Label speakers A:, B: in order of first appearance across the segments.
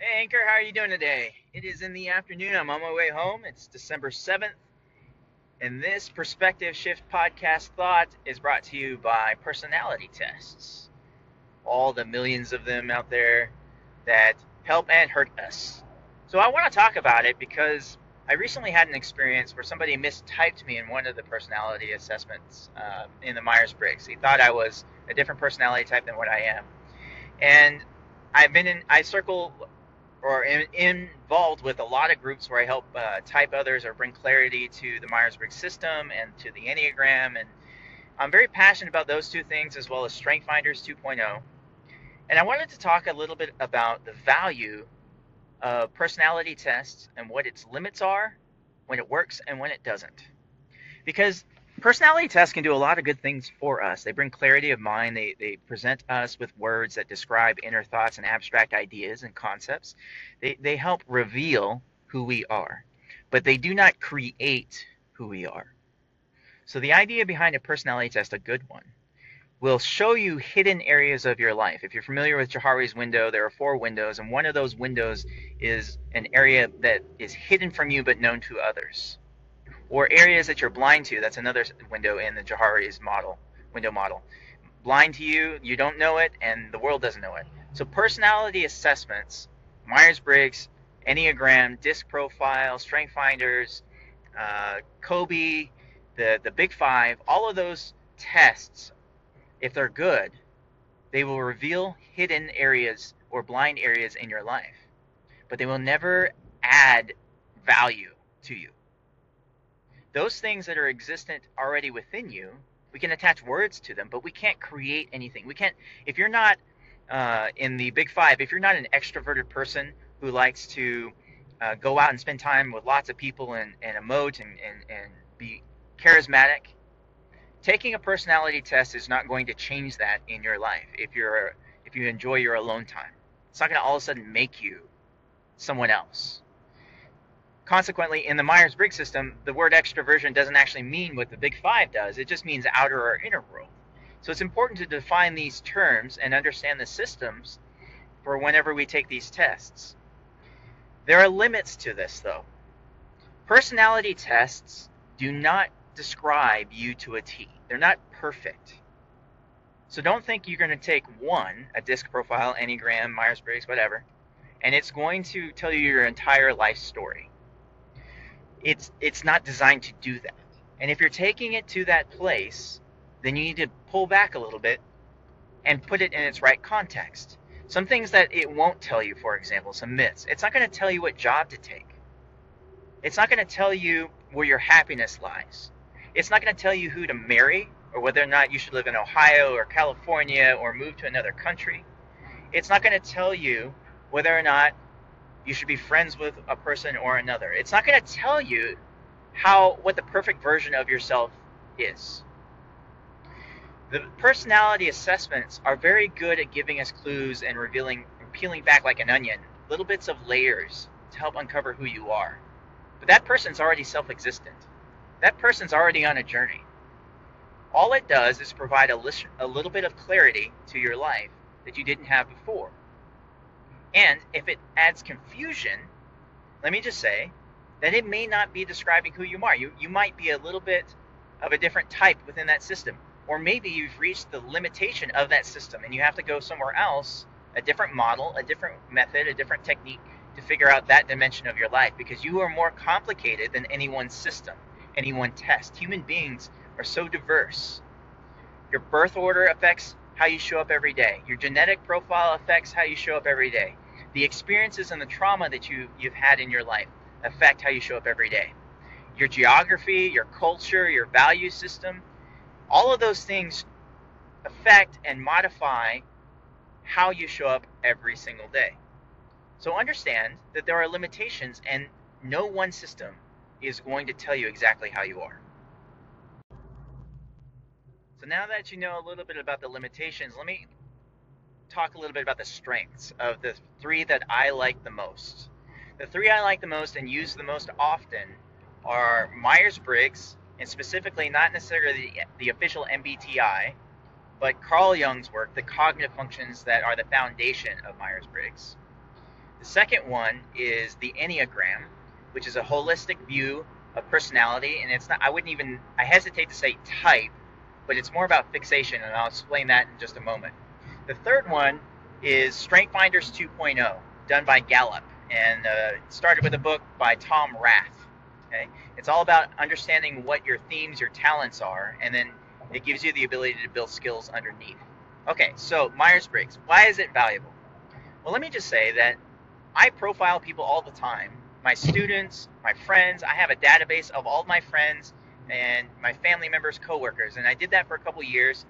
A: Hey Anchor, how are you doing today? It is in the afternoon. I'm on my way home. It's December 7th. And this Perspective Shift podcast thought is brought to you by personality tests. All the millions of them out there that help and hurt us. So I want to talk about it because I recently had an experience where somebody mistyped me in one of the personality assessments uh, in the Myers Briggs. He thought I was a different personality type than what I am. And I've been in, I circle or in, involved with a lot of groups where I help uh, type others or bring clarity to the Myers Briggs system and to the Enneagram. And I'm very passionate about those two things as well as Strength Finders 2.0. And I wanted to talk a little bit about the value of personality tests and what its limits are, when it works, and when it doesn't. Because Personality tests can do a lot of good things for us. They bring clarity of mind. They, they present us with words that describe inner thoughts and abstract ideas and concepts. They, they help reveal who we are, but they do not create who we are. So, the idea behind a personality test, a good one, will show you hidden areas of your life. If you're familiar with Johari's window, there are four windows, and one of those windows is an area that is hidden from you but known to others or areas that you're blind to. That's another window in the Johari's model, window model. Blind to you, you don't know it, and the world doesn't know it. So personality assessments, Myers-Briggs, Enneagram, DISC profile, Strength Finders, uh, Kolbe, the the Big Five, all of those tests, if they're good, they will reveal hidden areas or blind areas in your life, but they will never add value to you those things that are existent already within you, we can attach words to them, but we can't create anything. We can't, if you're not uh, in the big five, if you're not an extroverted person who likes to uh, go out and spend time with lots of people and, and emote and, and, and be charismatic, taking a personality test is not going to change that in your life if you're if you enjoy your alone time. It's not going to all of a sudden make you someone else consequently, in the Myers Briggs system, the word extroversion doesn't actually mean what the big five does, it just means outer or inner world. So it's important to define these terms and understand the systems for whenever we take these tests. There are limits to this, though. Personality tests do not describe you to a T, they're not perfect. So don't think you're going to take one, a disc profile, Enneagram, Myers Briggs, whatever, and it's going to tell you your entire life story it's it's not designed to do that. And if you're taking it to that place, then you need to pull back a little bit and put it in its right context. Some things that it won't tell you, for example, some myths. It's not going to tell you what job to take. It's not going to tell you where your happiness lies. It's not going to tell you who to marry or whether or not you should live in Ohio or California or move to another country. It's not going to tell you whether or not you should be friends with a person or another. It's not going to tell you how what the perfect version of yourself is. The personality assessments are very good at giving us clues and revealing peeling back like an onion, little bits of layers to help uncover who you are. But that person's already self-existent. That person's already on a journey. All it does is provide a, list, a little bit of clarity to your life that you didn't have before. And if it adds confusion, let me just say that it may not be describing who you are. You, you might be a little bit of a different type within that system. Or maybe you've reached the limitation of that system and you have to go somewhere else, a different model, a different method, a different technique to figure out that dimension of your life because you are more complicated than any one system, any one test. Human beings are so diverse. Your birth order affects how you show up every day. Your genetic profile affects how you show up every day. The experiences and the trauma that you, you've had in your life affect how you show up every day. Your geography, your culture, your value system, all of those things affect and modify how you show up every single day. So understand that there are limitations and no one system is going to tell you exactly how you are. So now that you know a little bit about the limitations, let me talk a little bit about the strengths of the three that I like the most. The three I like the most and use the most often are Myers Briggs, and specifically not necessarily the, the official MBTI, but Carl Jung's work, the cognitive functions that are the foundation of Myers Briggs. The second one is the Enneagram, which is a holistic view of personality, and it's not. I wouldn't even. I hesitate to say type, but it's more about fixation, and I'll explain that in just a moment. The third one is Strength Finders 2.0, done by Gallup, and uh, started with a book by Tom Rath. Okay, it's all about understanding what your themes, your talents are, and then it gives you the ability to build skills underneath. Okay, so Myers Briggs, why is it valuable? Well, let me just say that I profile people all the time my students, my friends. I have a database of all my friends and my family members, coworkers, and I did that for a couple years.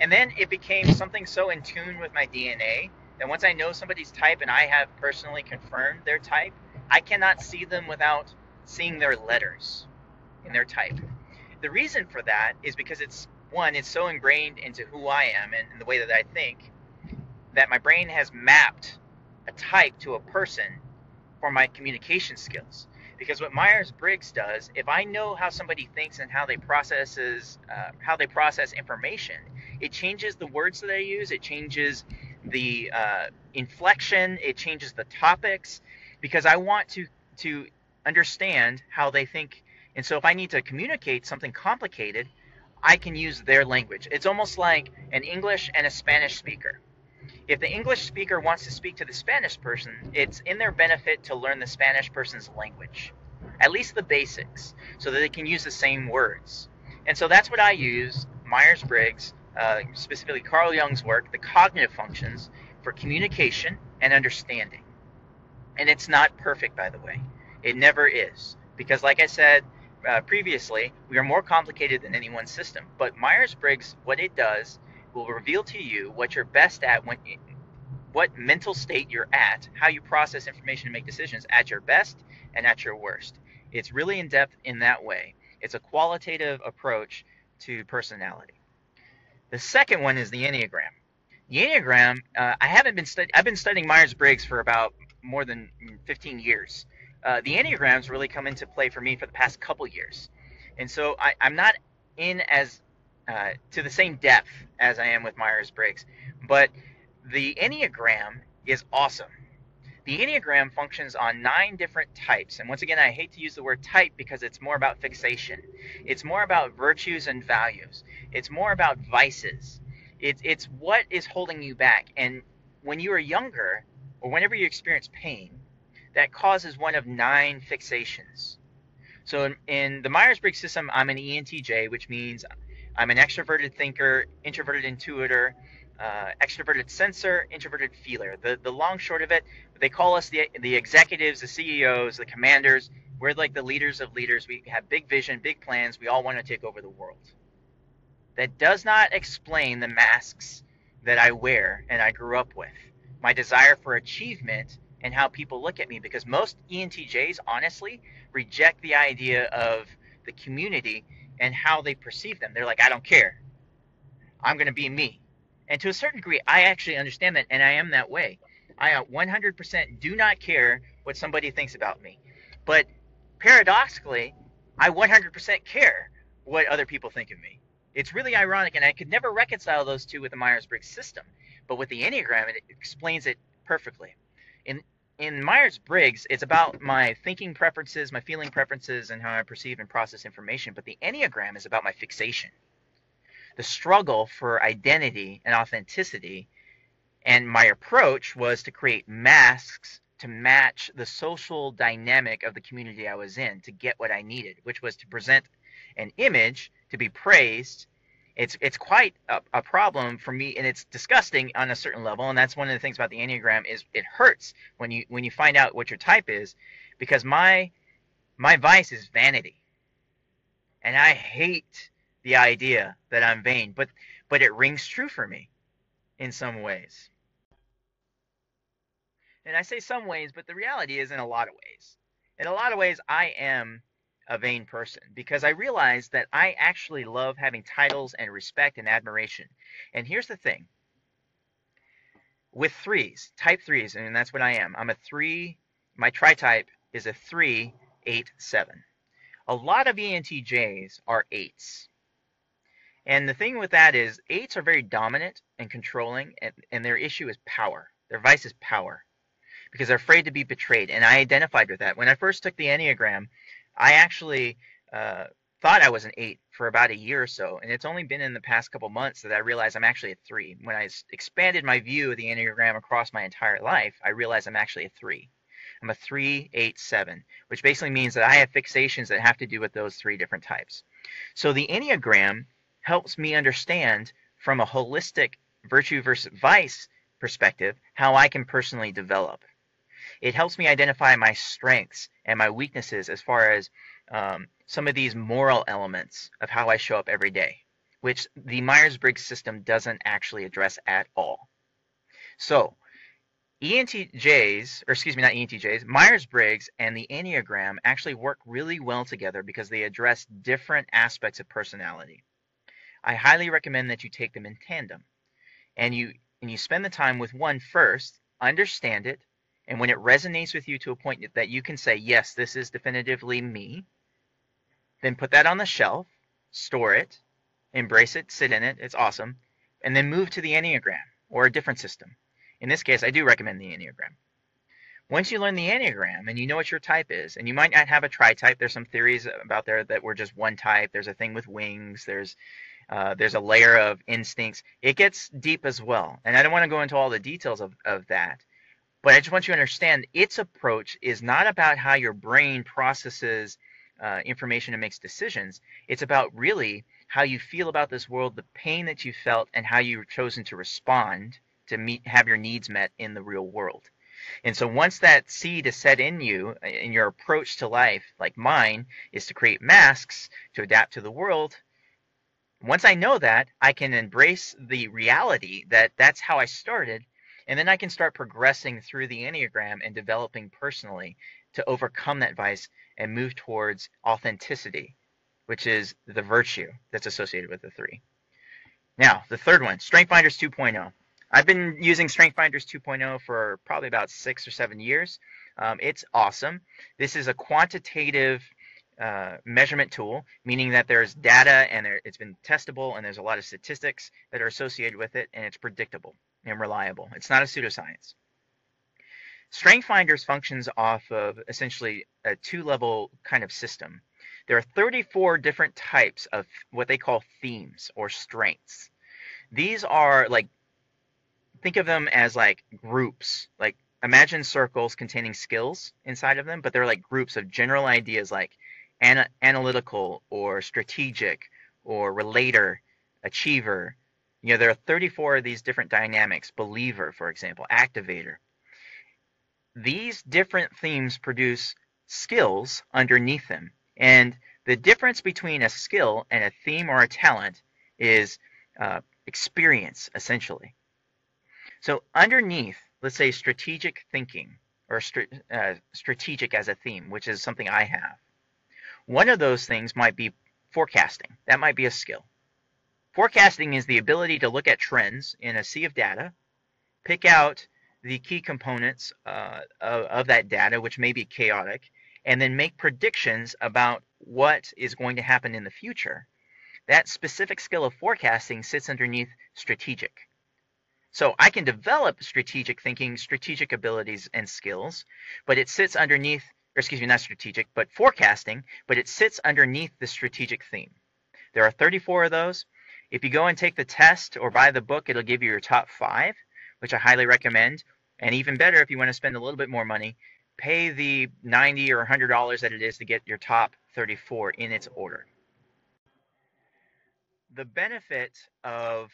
A: And then it became something so in tune with my DNA that once I know somebody's type and I have personally confirmed their type, I cannot see them without seeing their letters in their type. The reason for that is because it's one, it's so ingrained into who I am and, and the way that I think that my brain has mapped a type to a person for my communication skills. Because what Myers Briggs does, if I know how somebody thinks and how they processes uh, how they process information, it changes the words that I use. It changes the uh, inflection. It changes the topics because I want to to understand how they think. And so if I need to communicate something complicated, I can use their language. It's almost like an English and a Spanish speaker. If the English speaker wants to speak to the Spanish person, it's in their benefit to learn the Spanish person's language, at least the basics, so that they can use the same words. And so that's what I use Myers Briggs, uh, specifically Carl Jung's work, the cognitive functions, for communication and understanding. And it's not perfect, by the way. It never is. Because, like I said uh, previously, we are more complicated than any one system. But Myers Briggs, what it does will reveal to you what you're best at when what mental state you're at, how you process information and make decisions at your best and at your worst. It's really in depth in that way. It's a qualitative approach to personality. The second one is the Enneagram. The Enneagram, uh, I haven't been studying, I've been studying Myers Briggs for about more than 15 years. Uh, the Enneagrams really come into play for me for the past couple years. And so I, I'm not in as uh, to the same depth as I am with Myers Briggs. But the Enneagram is awesome. The Enneagram functions on nine different types. And once again, I hate to use the word type because it's more about fixation. It's more about virtues and values. It's more about vices. It's, it's what is holding you back. And when you are younger, or whenever you experience pain, that causes one of nine fixations. So in, in the Myers Briggs system, I'm an ENTJ, which means I'm an extroverted thinker, introverted intuitor, uh, extroverted sensor, introverted feeler. The the long short of it, they call us the the executives, the CEOs, the commanders. We're like the leaders of leaders. We have big vision, big plans. We all want to take over the world. That does not explain the masks that I wear and I grew up with. My desire for achievement and how people look at me because most ENTJs honestly reject the idea of the community and how they perceive them. They're like, I don't care. I'm going to be me. And to a certain degree, I actually understand that, and I am that way. I uh, 100% do not care what somebody thinks about me. But paradoxically, I 100% care what other people think of me. It's really ironic, and I could never reconcile those two with the Myers Briggs system. But with the Enneagram, it explains it perfectly. In in Myers Briggs, it's about my thinking preferences, my feeling preferences, and how I perceive and process information. But the Enneagram is about my fixation, the struggle for identity and authenticity. And my approach was to create masks to match the social dynamic of the community I was in to get what I needed, which was to present an image to be praised it's it's quite a, a, problem for me and it's disgusting on a certain level and that's one of the things about the enneagram is it hurts when you when you find out what your type is because my my vice is vanity. And i hate the idea that i'm vain but but it rings true for me in some ways. And i say some ways but the reality is in a lot of ways. In a lot of ways i am a vain person because I realized that I actually love having titles and respect and admiration. And here's the thing with threes, type threes, and that's what I am. I'm a three, my tri type is a three, eight, seven. A lot of ENTJs are eights. And the thing with that is, eights are very dominant and controlling, and, and their issue is power. Their vice is power because they're afraid to be betrayed. And I identified with that. When I first took the Enneagram, I actually uh, thought I was an eight for about a year or so. And it's only been in the past couple months that I realized I'm actually a three. When I expanded my view of the Enneagram across my entire life, I realized I'm actually a three. I'm a three, eight, seven, which basically means that I have fixations that have to do with those three different types. So the Enneagram helps me understand from a holistic virtue versus vice perspective how I can personally develop. It helps me identify my strengths and my weaknesses as far as um, some of these moral elements of how I show up every day, which the Myers Briggs system doesn't actually address at all. So, ENTJs, or excuse me, not ENTJs, Myers Briggs and the Enneagram actually work really well together because they address different aspects of personality. I highly recommend that you take them in tandem and you and you spend the time with one first, understand it, and when it resonates with you to a point that you can say, yes, this is definitively me, then put that on the shelf, store it, embrace it, sit in it, it's awesome, and then move to the Enneagram or a different system. In this case, I do recommend the Enneagram. Once you learn the Enneagram and you know what your type is, and you might not have a tri-type, there's some theories about there that we're just one type. There's a thing with wings. There's uh, there's a layer of instincts. It gets deep as well, and I don't want to go into all the details of, of that. But I just want you to understand its approach is not about how your brain processes uh, information and makes decisions. It's about really how you feel about this world, the pain that you felt, and how you've chosen to respond to meet have your needs met in the real world. And so once that seed is set in you, uh, in your approach to life, like mine, is to create masks to adapt to the world. Once I know that, I can embrace the reality that that's how I started and then I can start progressing through the Enneagram and developing personally to overcome that vice and move towards authenticity, which is the virtue that's associated with the three. Now, the third one, Strength Finders 2.0. I've been using Strength Finders 2.0 for probably about six or seven years. Um, it's awesome. This is a quantitative uh, measurement tool, meaning that there's data and there, it's been testable and there's a lot of statistics that are associated with it and it's predictable and reliable. It's not a pseudoscience. Strength Finders functions off of essentially a two-level kind of system. There are 34 different types of what they call themes or strengths. These are like, think of them as like groups, like imagine circles containing skills inside of them, but they're like groups of general ideas like ana analytical or strategic or relator, achiever, you know, there are 34 of these different dynamics, believer, for example, activator. These different themes produce skills underneath them. And the difference between a skill and a theme or a talent is uh, experience, essentially. So underneath, let's say strategic thinking or uh, strategic as a theme, which is something I have. One of those things might be forecasting. That might be a skill. Forecasting is the ability to look at trends in a sea of data, pick out the key components uh, of, of that data, which may be chaotic, and then make predictions about what is going to happen in the future. That specific skill of forecasting sits underneath strategic. So I can develop strategic thinking, strategic abilities and skills, but it sits underneath, or excuse me, not strategic, but forecasting, but it sits underneath the strategic theme. There are 34 of those. If you go and take the test or buy the book, it'll give you your top five, which I highly recommend. And even better, if you want to spend a little bit more money, pay the 90 or $100 that it is to get your top 34 in its order. The benefit of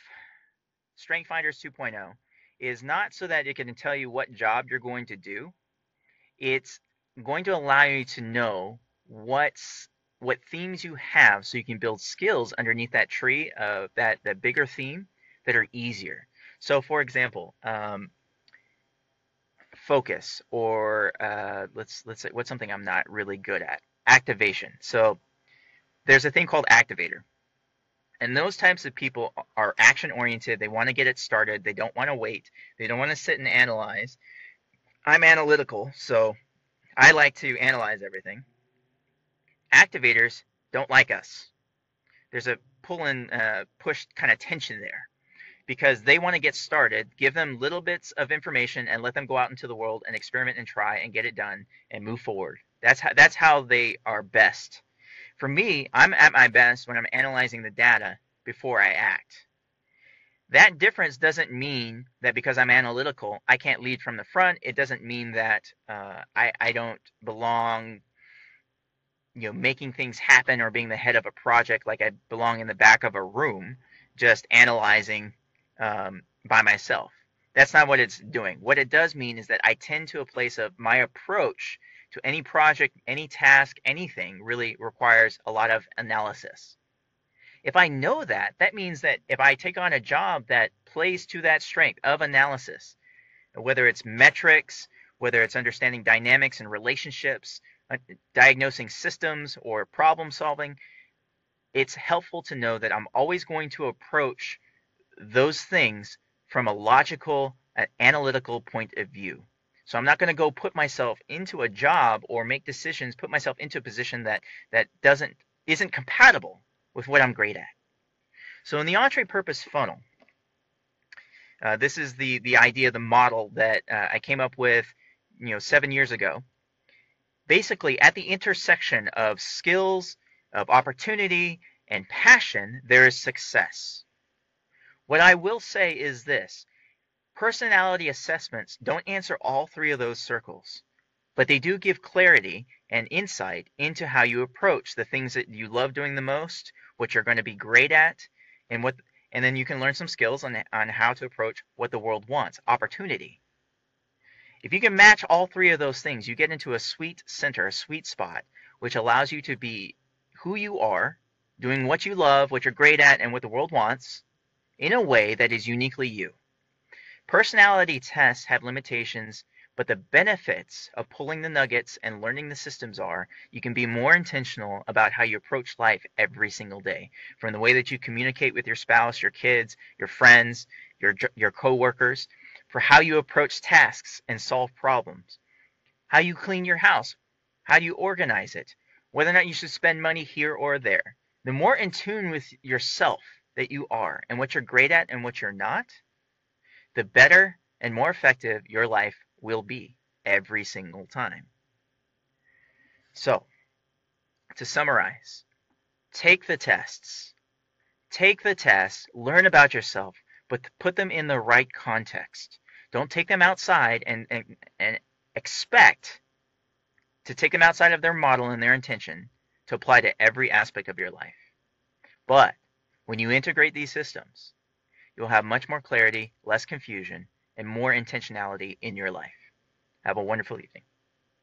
A: Strength Finders 2.0 is not so that it can tell you what job you're going to do. It's going to allow you to know what's what themes you have so you can build skills underneath that tree of that, that bigger theme that are easier. So for example, um, focus or uh, let's let's say what's something I'm not really good at activation. So there's a thing called activator. And those types of people are action oriented. They want to get it started. They don't want to wait. They don't want to sit and analyze. I'm analytical, so I like to analyze everything activators don't like us. There's a pull and uh, push kind of tension there because they want to get started. Give them little bits of information and let them go out into the world and experiment and try and get it done and move forward. That's how that's how they are best. For me, I'm at my best when I'm analyzing the data before I act. That difference doesn't mean that because I'm analytical, I can't lead from the front. It doesn't mean that uh, I, I don't belong, you know, making things happen or being the head of a project like I belong in the back of a room, just analyzing um, by myself. That's not what it's doing. What it does mean is that I tend to a place of my approach to any project, any task, anything really requires a lot of analysis. If I know that, that means that if I take on a job that plays to that strength of analysis, whether it's metrics, whether it's understanding dynamics and relationships, uh, diagnosing systems, or problem solving, it's helpful to know that I'm always going to approach those things from a logical, analytical point of view. So I'm not going to go put myself into a job or make decisions, put myself into a position that that doesn't isn't compatible with what I'm great at. So in the entree purpose funnel, uh, this is the the idea, the model that uh, I came up with, you know, seven years ago. Basically, at the intersection of skills, of opportunity, and passion, there is success. What I will say is this: personality assessments don't answer all three of those circles but they do give clarity and insight into how you approach the things that you love doing the most, what you're going to be great at, and what and then you can learn some skills on on how to approach what the world wants, opportunity. If you can match all three of those things, you get into a sweet center, a sweet spot, which allows you to be who you are, doing what you love, what you're great at, and what the world wants in a way that is uniquely you. Personality tests have limitations but the benefits of pulling the nuggets and learning the systems are you can be more intentional about how you approach life every single day. From the way that you communicate with your spouse, your kids, your friends, your your coworkers, for how you approach tasks and solve problems. How you clean your house, how you organize it, whether or not you should spend money here or there. The more in tune with yourself that you are and what you're great at and what you're not, the better and more effective your life will be every single time. So, to summarize, take the tests. Take the tests, learn about yourself, but put them in the right context. Don't take them outside and, and, and expect to take them outside of their model and their intention to apply to every aspect of your life. But when you integrate these systems, you'll have much more clarity, less confusion, and more intentionality in your life. Have a wonderful evening.